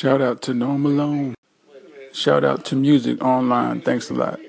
Shout out to No Malone. Shout out to Music Online. Thanks a lot.